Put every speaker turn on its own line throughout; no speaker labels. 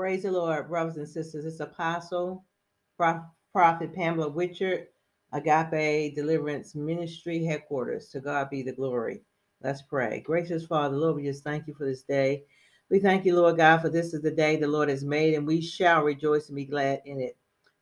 Praise the Lord, brothers and sisters. It's Apostle, Prophet Pamela Witcherd, Agape Deliverance Ministry Headquarters. To God be the glory. Let's pray. Gracious Father, Lord, we just thank you for this day. We thank you, Lord God, for this is the day the Lord has made, and we shall rejoice and be glad in it.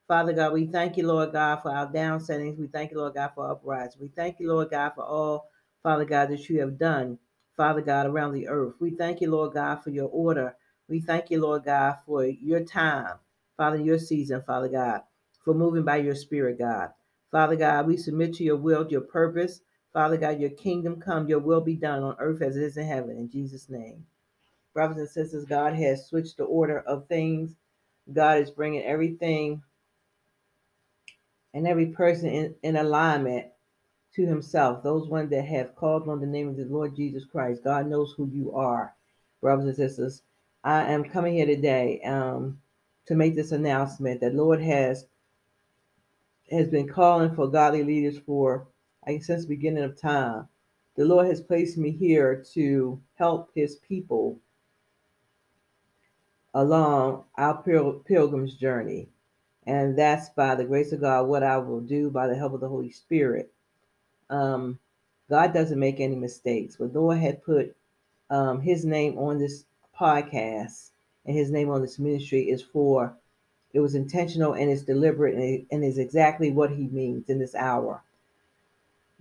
Father God, we thank you, Lord God, for our down settings. We thank you, Lord God, for uprising. We thank you, Lord God, for all, Father God, that you have done, Father God, around the earth. We thank you, Lord God, for your order. We thank you, Lord God, for your time, Father, your season, Father God, for moving by your spirit, God. Father God, we submit to your will, your purpose. Father God, your kingdom come, your will be done on earth as it is in heaven. In Jesus' name. Brothers and sisters, God has switched the order of things. God is bringing everything and every person in, in alignment to himself. Those ones that have called on the name of the Lord Jesus Christ. God knows who you are, brothers and sisters. I am coming here today um, to make this announcement that Lord has has been calling for godly leaders for guess since the beginning of time. The Lord has placed me here to help His people along our pil- pilgrim's journey. And that's by the grace of God, what I will do by the help of the Holy Spirit. Um, God doesn't make any mistakes, but Lord had put um, His name on this podcast and His name on this ministry is for it was intentional and it's deliberate and, it, and is exactly what He means in this hour.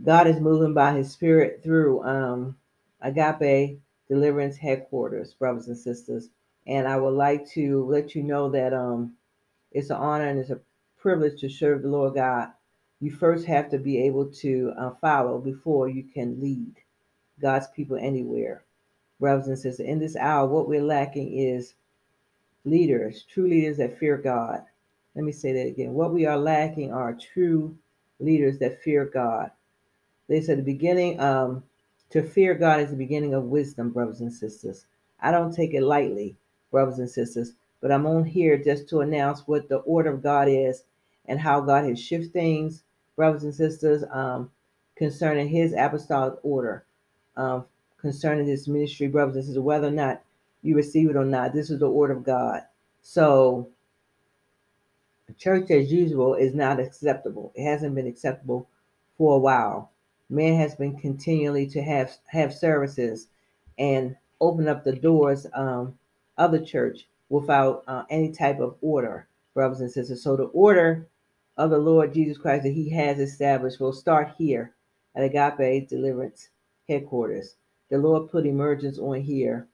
God is moving by His Spirit through um, Agape Deliverance Headquarters, brothers and sisters. And I would like to let you know that um, it's an honor and it's a privilege to serve the Lord God. You first have to be able to uh, follow before you can lead God's people anywhere. Brothers and sisters, in this hour, what we're lacking is leaders, true leaders that fear God. Let me say that again. What we are lacking are true leaders that fear God. They said the beginning um, to fear God is the beginning of wisdom, brothers and sisters. I don't take it lightly, brothers and sisters, but I'm on here just to announce what the order of God is and how God has shifted things, brothers and sisters, um, concerning His apostolic order, um, concerning this ministry, brothers and sisters, whether or not you receive it or not. This is the order of God. So, church as usual is not acceptable. It hasn't been acceptable for a while. Man has been continually to have have services and open up the doors um, of the church without uh, any type of order, brothers and sisters. So the order of the Lord Jesus Christ that He has established will start here at Agape Deliverance headquarters. The Lord put emergence on here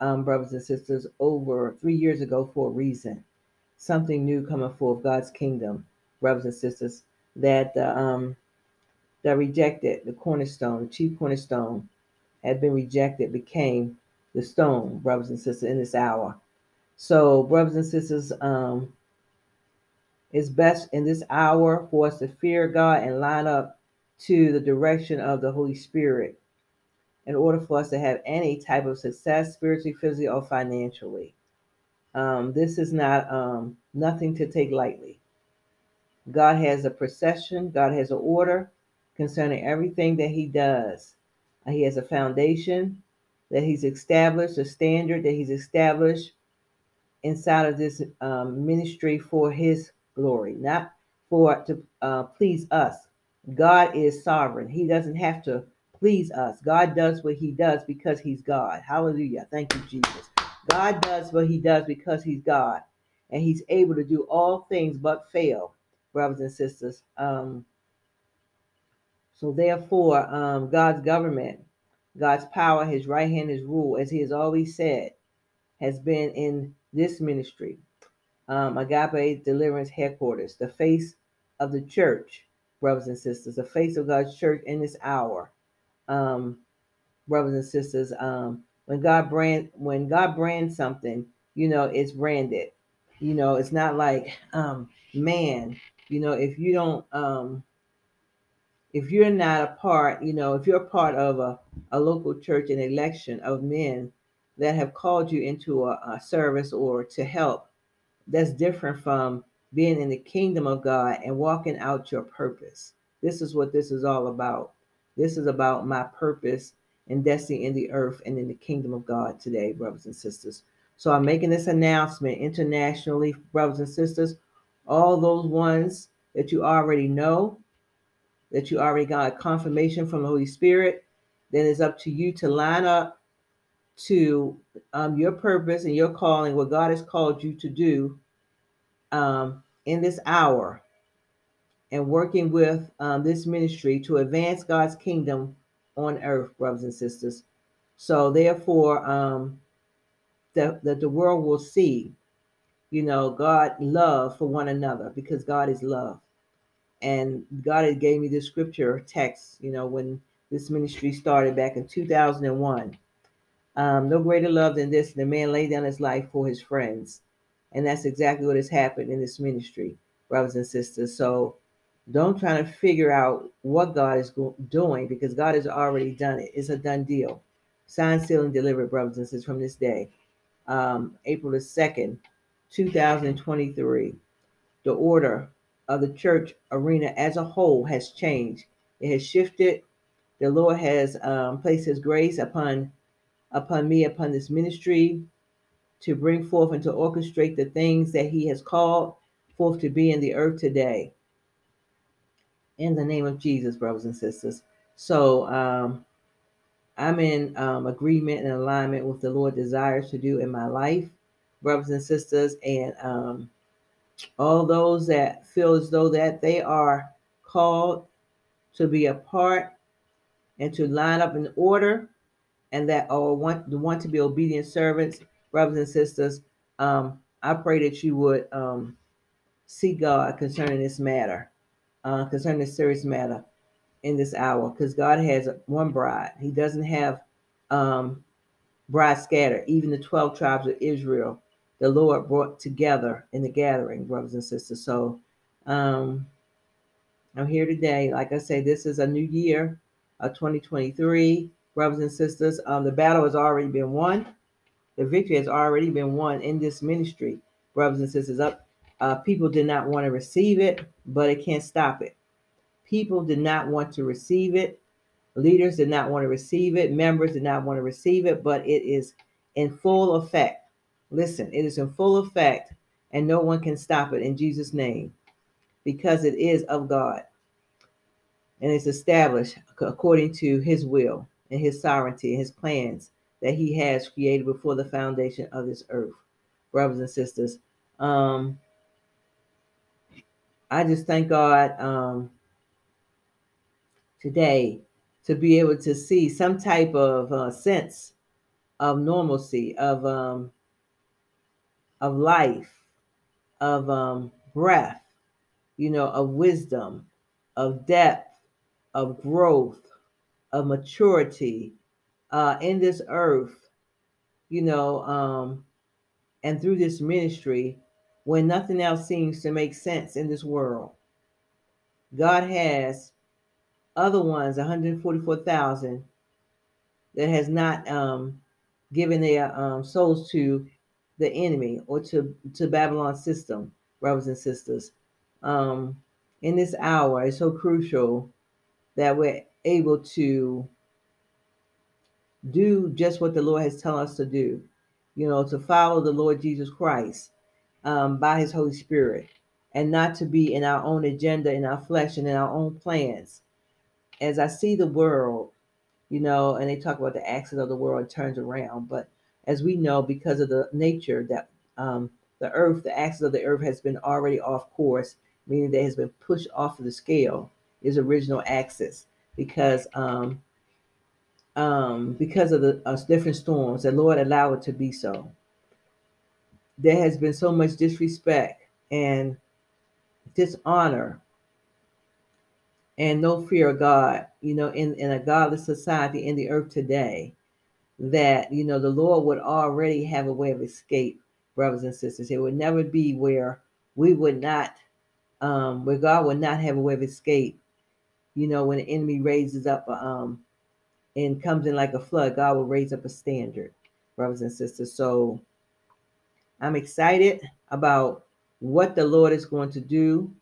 um, brothers and sisters, over three years ago for a reason. Something new coming forth, God's kingdom, brothers and sisters, that uh, um, that rejected the cornerstone, the chief cornerstone, had been rejected, became the stone, brothers and sisters, in this hour. So, brothers and sisters, um, it's best in this hour for us to fear God and line up to the direction of the Holy Spirit in order for us to have any type of success, spiritually, physically, or financially. Um, this is not um, nothing to take lightly. God has a procession, God has an order concerning everything that He does. Uh, he has a foundation that He's established, a standard that He's established inside of this um, ministry for His glory, not for to uh, please us. God is sovereign. He doesn't have to please us. God does what he does because he's God. Hallelujah. Thank you, Jesus. God does what he does because he's God. And he's able to do all things but fail, brothers and sisters. Um, so therefore, um, God's government, God's power, his right hand, his rule, as he has always said, has been in this ministry. Um, Agape Deliverance Headquarters, the face of the church, brothers and sisters, the face of God's church in this hour um, brothers and sisters. Um, when God brand when God brands something, you know, it's branded. You know, it's not like um, man. You know, if you don't, um, if you're not a part, you know, if you're part of a, a local church, an election of men that have called you into a, a service or to help, that's different from being in the kingdom of God and walking out your purpose. This is what this is all about. This is about my purpose and destiny in the earth and in the kingdom of God today, brothers and sisters. So I'm making this announcement internationally, brothers and sisters. All those ones that you already know, that you already got confirmation from the Holy Spirit, then it's up to you to line up to um, your purpose and your calling, what God has called you to do um, in this hour, and working with um, this ministry to advance God's kingdom on earth, brothers and sisters. So, therefore, um, that, that the world will see, you know, God love for one another because God is love. And God had gave me this scripture text, you know, when this ministry started back in 2001. Um, no greater love than this, the man laid down his life for his friends. And that's exactly what has happened in this ministry, brothers and sisters. So don't try to figure out what God is doing because God has already done it. It's a done deal. Signed, sealed, and delivered, brothers and sisters, from this day, um, April the 2nd, 2023. The order of the church arena as a whole has changed. It has shifted. The Lord has um, placed His grace upon upon me, upon this ministry, to bring forth and to orchestrate the things that He has called forth to be in the earth today. In the name of Jesus, brothers and sisters. So um, I'm in um, agreement and alignment with the Lord desires to do in my life, brothers and sisters, and um, all those that feel as though that they are called to be a part and to line up in order and that or want want to be obedient servants, brothers and sisters, um, I pray that you would um, see God concerning this matter, uh, concerning this serious matter in this hour, because God has one bride. He doesn't have um, bride scattered. Even the twelve tribes of Israel, the Lord brought together in the gathering, brothers and sisters. So um, I'm here today. Like I say, this is a new year, of 2023 brothers and sisters. Um, the battle has already been won. The victory has already been won in this ministry, brothers and sisters. Up, uh, people did not want to receive it, but it can't stop it. People did not want to receive it. Leaders did not want to receive it. Members did not want to receive it, but it is in full effect. Listen, it is in full effect, and no one can stop it in Jesus' name because it is of God and it's established according to his will and his sovereignty and his plans that he has created before the foundation of this earth. Brothers and sisters, um, I just thank God um, today to be able to see some type of uh, sense of normalcy, of um, of life, of um, breath, you know, of wisdom, of depth, of growth, of maturity uh, in this earth, you know, um, and through this ministry when nothing else seems to make sense in this world. God has other ones, 144,000, that has not um, given their um, souls to the enemy or to, to Babylon's system, brothers and sisters. Um, in this hour, it's so crucial that we're able to do just what the Lord has told us to do, you know, to follow the Lord Jesus Christ um, by his Holy Spirit and not to be in our own agenda, in our flesh, and in our own plans. As I see the world, you know, and they talk about the axis of the world turns around, but as we know, because of the nature that um, the earth, the axis of the earth has been already off course, meaning that has been pushed off of the scale, is original axis because um, um, because of the uh, different storms. The Lord allowed it to be so. There has been so much disrespect and dishonor and no fear of God, you know, in, in a godless society in the earth today, that, you know, the Lord would already have a way of escape, brothers and sisters. It would never be where we would not, um, where God would not have a way of escape, you know, when the enemy raises up um, and comes in like a flood, God will raise up a standard, brothers and sisters. So I'm excited about what the Lord is going to do.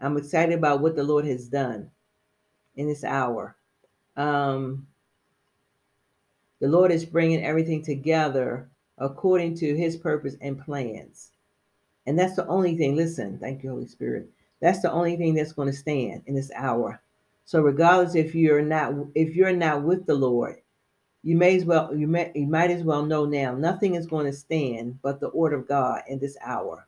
I'm excited about what the Lord has done in this hour. Um, the Lord is bringing everything together according to his purpose and plans. And that's the only thing, listen, thank you, Holy Spirit. That's the only thing that's going to stand in this hour. So regardless if you're not if you're not with the Lord, you may as well you may you might as well know now nothing is going to stand but the order of God in this hour.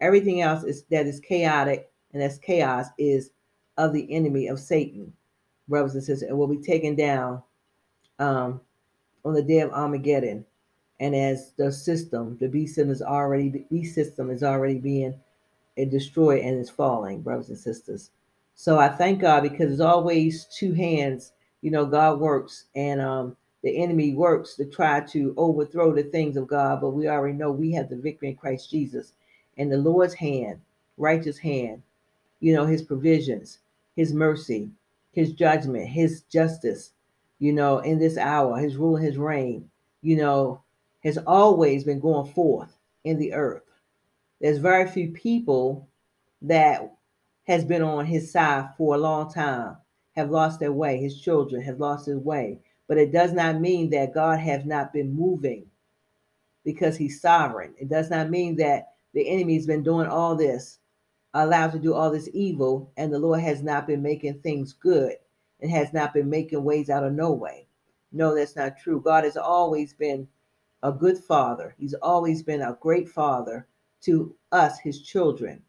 Everything else is that is chaotic and that's chaos is of the enemy of Satan, brothers and sisters, and will be taken down um, on the day of Armageddon. And as the system, the beast system is already the beast system is already being destroyed and is falling, brothers and sisters. So I thank God because there's always two hands. You know, God works and um, the enemy works to try to overthrow the things of God, but we already know we have the victory in Christ Jesus. And the Lord's hand, righteous hand, you know, his provisions, his mercy, his judgment, his justice, you know, in this hour, his rule, his reign, you know, has always been going forth in the earth. There's very few people that has been on his side for a long time, have lost their way. His children have lost his way. But it does not mean that God has not been moving because he's sovereign. It does not mean that the enemy's been doing all this allowed to do all this evil, and the Lord has not been making things good and has not been making ways out of no way. No, that's not true. God has always been a good father. He's always been a great father to us, his children,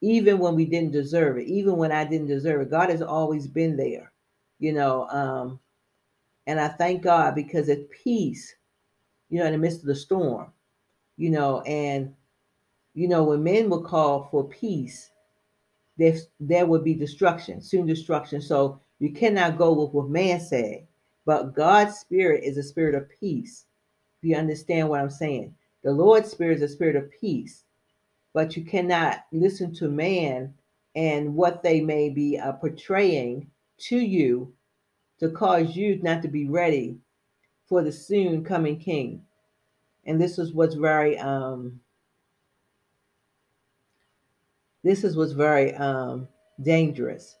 even when we didn't deserve it, even when I didn't deserve it. God has always been there, you know. Um, and I thank God because it's peace, you know, in the midst of the storm, you know, and you know, when men would call for peace, there, there would be destruction, soon destruction. So you cannot go with what man said. But God's spirit is a spirit of peace. If you understand what I'm saying, the Lord's spirit is a spirit of peace. But you cannot listen to man and what they may be uh, portraying to you to cause you not to be ready for the soon coming king. And this is what's very um, this is what's very um, dangerous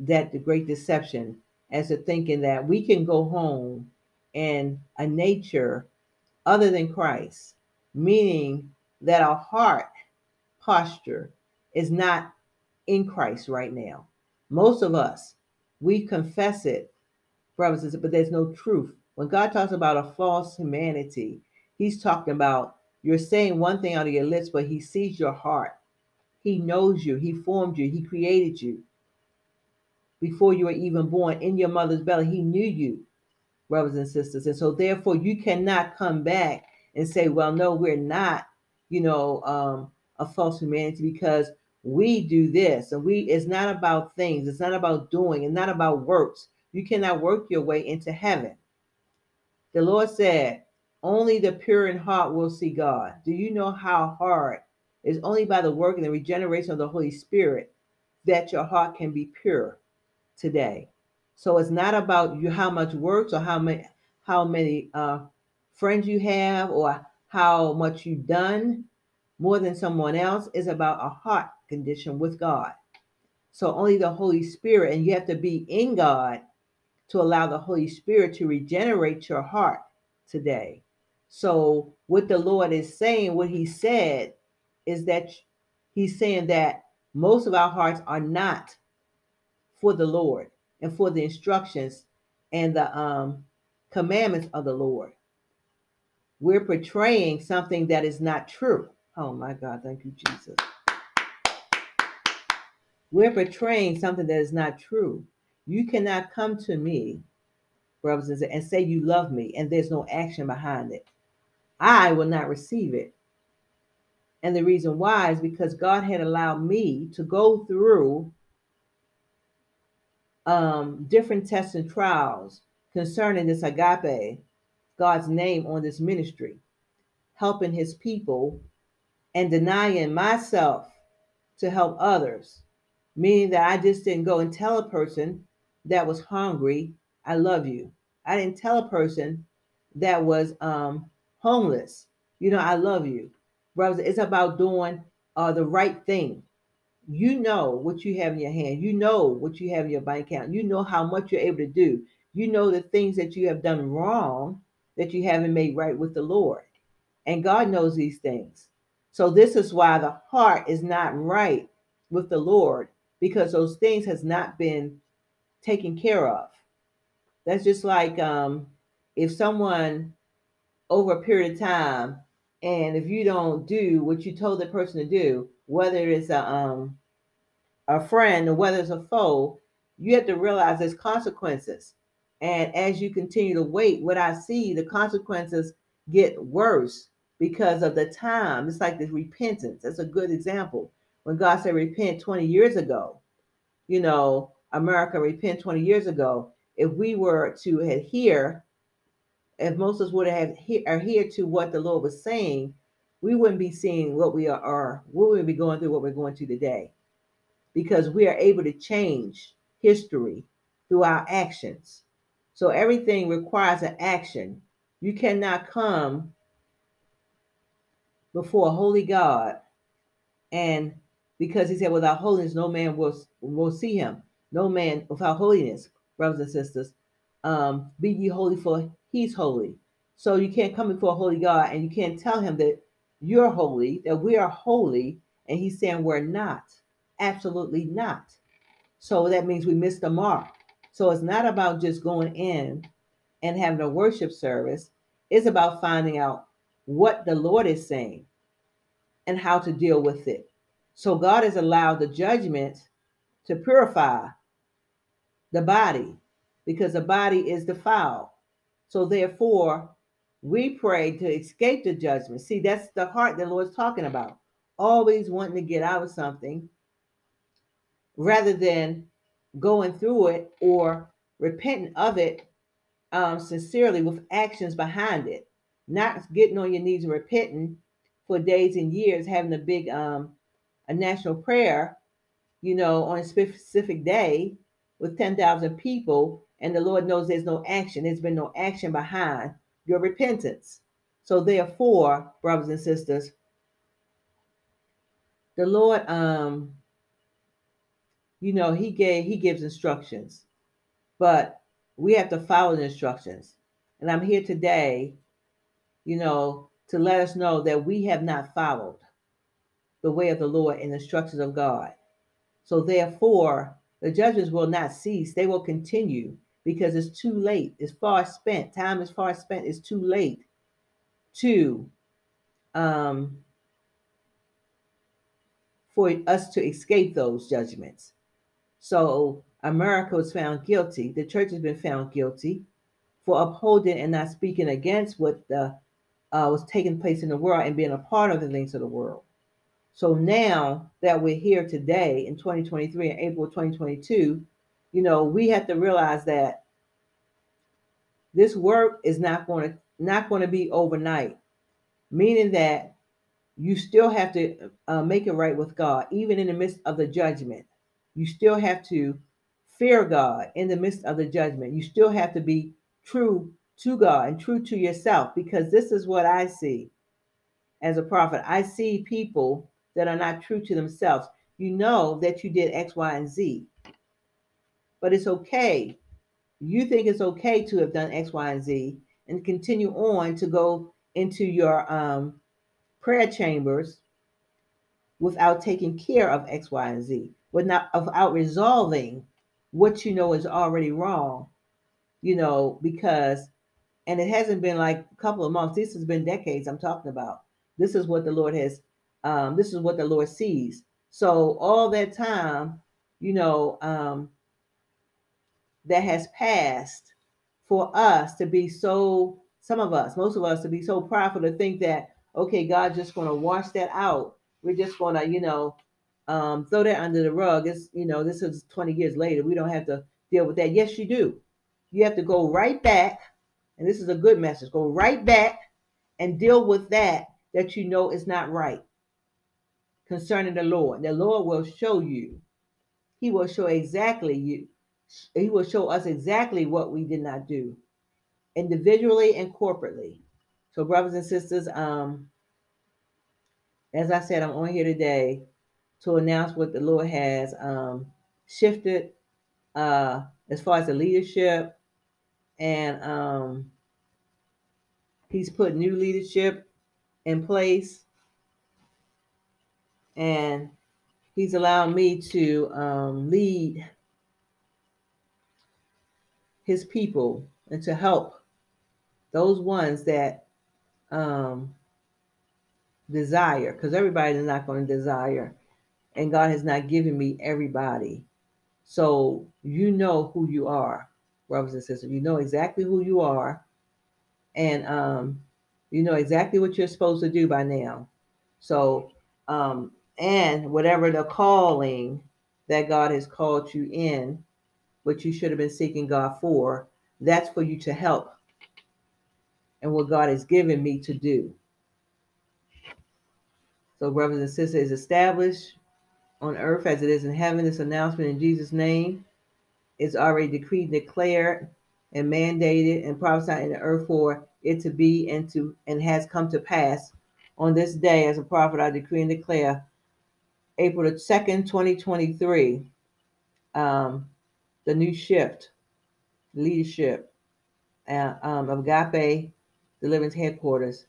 that the great deception as to thinking that we can go home in a nature other than Christ, meaning that our heart posture is not in Christ right now. Most of us, we confess it, brothers, but there's no truth. When God talks about a false humanity, He's talking about you're saying one thing out of your lips, but He sees your heart. He knows you. He formed you. He created you. Before you were even born in your mother's belly, He knew you, brothers and sisters. And so, therefore, you cannot come back and say, well, no, we're not, you know, um, a false humanity because we do this. And we, it's not about things, it's not about doing, it's not about works. You cannot work your way into heaven. The Lord said, only the pure in heart will see God. Do you know how hard it's only by the work and the regeneration of the Holy Spirit that your heart can be pure today. So it's not about you how much works or how many how many uh, friends you have or how much you've done more than someone else. It's about a heart condition with God. So only the Holy Spirit, and you have to be in God to allow the Holy Spirit to regenerate your heart today. So what the Lord is saying, what He said, is that he's saying that most of our hearts are not for the Lord and for the instructions and the um, commandments of the Lord. We're portraying something that is not true. Oh my God, thank you, Jesus. We're portraying something that is not true. You cannot come to me, brothers, and sisters, and say you love me and there's no action behind it. I will not receive it. And the reason why is because God had allowed me to go through um, different tests and trials concerning this agape, God's name on this ministry, helping his people and denying myself to help others, meaning that I just didn't go and tell a person that was hungry, I love you. I didn't tell a person that was um, homeless, you know, I love you brothers, it's about doing uh, the right thing. You know what you have in your hand. You know what you have in your bank account. You know how much you're able to do. You know the things that you have done wrong that you haven't made right with the Lord. And God knows these things. So this is why the heart is not right with the Lord because those things has not been taken care of. That's just like um, if someone over a period of time, and if you don't do what you told the person to do, whether it's a um, a friend or whether it's a foe, you have to realize there's consequences. And as you continue to wait, what I see, the consequences get worse because of the time. It's like this repentance. That's a good example. When God said repent 20 years ago, you know, America repent 20 years ago. If we were to adhere, if most of us would have adhered to what the Lord was saying, we wouldn't be seeing what we are, we wouldn't be going through what we're going through today because we are able to change history through our actions. So everything requires an action. You cannot come before a holy God and because he said, without holiness, no man will, will see him. No man without holiness, brothers and sisters, um, be ye holy for he's holy. So you can't come before a holy God and you can't tell him that you're holy, that we are holy, and he's saying we're not. Absolutely not. So that means we missed the mark. So it's not about just going in and having a worship service. It's about finding out what the Lord is saying and how to deal with it. So God has allowed the judgment to purify the body because the body is defiled. So therefore, we pray to escape the judgment. See, that's the heart the Lord's talking about. Always wanting to get out of something rather than going through it or repenting of it um, sincerely with actions behind it, not getting on your knees and repenting for days and years, having a big um, a national prayer, you know, on a specific day with 10,000 people, and the Lord knows there's no action. There's been no action behind your repentance. So therefore, brothers and sisters, the Lord um you know, he gave he gives instructions, but we have to follow the instructions. And I'm here today, you know, to let us know that we have not followed the way of the Lord and the instructions of God. So therefore, the judgments will not cease; they will continue because it's too late. It's far spent. Time is far spent. It's too late to um, for us to escape those judgments. So America was found guilty. The church has been found guilty for upholding and not speaking against what the, uh, was taking place in the world and being a part of the things of the world. So now that we're here today in 2023 and April 2022, you know, we have to realize that this work is not going to not going to be overnight, meaning that you still have to uh, make it right with God, even in the midst of the judgment you still have to fear God in the midst of the judgment. You still have to be true to God and true to yourself because this is what I see as a prophet. I see people that are not true to themselves. You know that you did X, Y, and Z, but it's okay. You think it's okay to have done X, Y, and Z and continue on to go into your um, prayer chambers without taking care of X, Y, and Z without without resolving what you know is already wrong, you know, because and it hasn't been like a couple of months. This has been decades I'm talking about. This is what the Lord has um, this is what the Lord sees. So all that time, you know, um, that has passed for us to be so, some of us, most of us, to be so prideful to think that, okay, God's just going to wash that out. We're just going to, you know, um, throw that under the rug. It's you know this is 20 years later. We don't have to deal with that. Yes, you do. You have to go right back, and this is a good message. Go right back and deal with that that you know is not right concerning the Lord. The Lord will show you. He will show exactly you. He will show us exactly what we did not do, individually and corporately. So, brothers and sisters, um, as I said, I'm on here today to announce what the Lord has um, shifted uh, as far as the leadership. And um, He's put new leadership in place. And he's allowed me to um, lead his people and to help those ones that um, desire, because everybody is not going to desire, and God has not given me everybody. So you know who you are, brothers and sisters. You know exactly who you are, and um, you know exactly what you're supposed to do by now. So, um, and whatever the calling that God has called you in, what you should have been seeking God for, that's for you to help and what God has given me to do. So, brothers and sisters, is established on earth as it is in heaven. This announcement in Jesus' name is already decreed, declared, and mandated and prophesied in the earth for it to be and to and has come to pass on this day as a prophet I decree and declare April the 2nd, 2023, um, the new shift, leadership uh, um, of Agape Deliverance Headquarters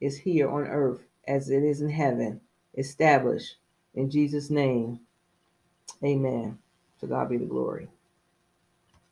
is here on earth as it is in heaven, established in Jesus' name. Amen. To God be the glory.